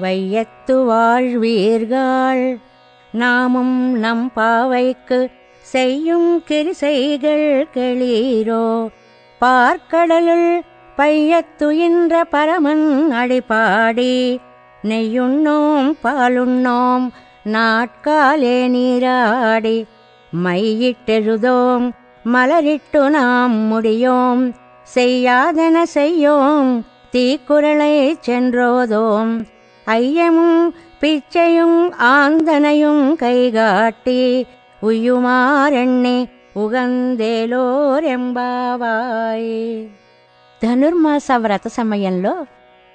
வையத்து வாழ்வீர்கள். நாமும் நம் பாவைக்கு செய்யும் கிரிசைகள் கெளீரோ. பார்க்கடலுள் பையத்துயின்ற பரமன் அடிபாடி. நெய்யுண்ணோம் பாலுண்ணோம் நாட்காலே நீராடி. மையிட்டெழுதோம் மலரிட்டு நாம் முடியோம். செய்யாதன செய்யோம் தீக்குறளை சென்றோதோம். ஐயமும் பிச்சையும் ஆந்தனையும் கைகாட்டி ఉయ్యుమారణ్ణి ఉగందేలోరెంబావాయ్ ధనుర్మాస వ్రత సమయంలో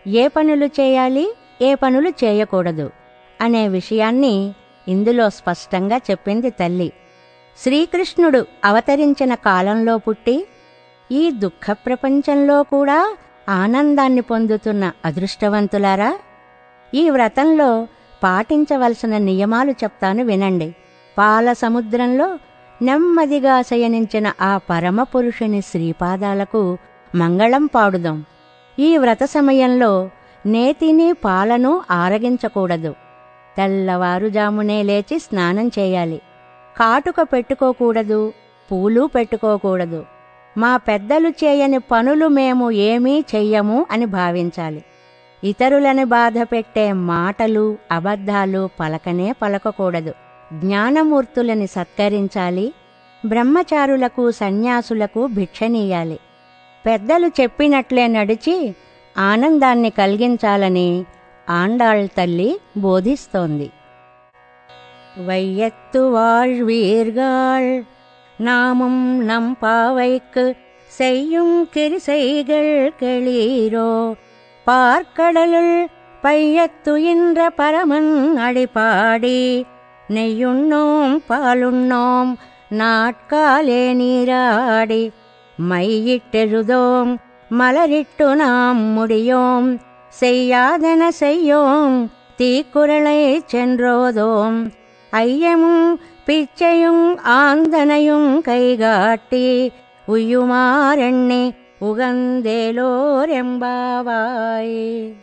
ఏ పనులు చేయాలి ఏ పనులు చేయకూడదు అనే విషయాన్ని ఇందులో స్పష్టంగా చెప్పింది తల్లి శ్రీకృష్ణుడు అవతరించిన కాలంలో పుట్టి ఈ దుఃఖ ప్రపంచంలో కూడా ఆనందాన్ని పొందుతున్న అదృష్టవంతులారా ఈ వ్రతంలో పాటించవలసిన నియమాలు చెప్తాను వినండి. పాల సముద్రంలో నెమ్మదిగా శయనించిన ఆ పరమపురుషుని శ్రీపాదాలకు మంగళం పాడుదాం. ఈ వ్రత సమయంలో నేతిని పాలను ఆరగించకూడదు. తెల్లవారుజామునే లేచి స్నానం చేయాలి. కాటుక పెట్టుకోకూడదు పూలు పెట్టుకోకూడదు. మా పెద్దలు చేయని పనులు మేము ఏమీ చెయ్యము అని భావించాలి. ఇతరులని బాధ పెట్టే మాటలు అబద్ధాలు పలకనే పలకకూడదు జ్ఞానమూర్తులని సత్కరించాలి బ్రహ్మచారులకు సన్యాసులకు భిక్షనీయాలి పెద్దలు చెప్పినట్లే నడిచి ఆనందాన్ని కలిగించాలని ఆండాళ్ తల్లి బోధిస్తోంది வையத்து வாழ்வீர்கள் நாமும் நம் பாவைக்கு செய்யும் கிரிசைகள் கெளீரோ பார்க்கடலுள் பையத்துயின்ற பரமன் அடிபாடி. நெய்யுண்ணோம் பாலுண்ணோம் நாட்காலே நீராடி. மையிட்டெழுதோம் மலரிட்டு நாம் முடியோம். செய்யாதன செய்யோம் தீக்குறளை சென்றோதோம். ஐயமும் பிச்சையும் ஆந்தனையும் கைகாட்டி. உகந்தேலோர் எம்பாவாய்.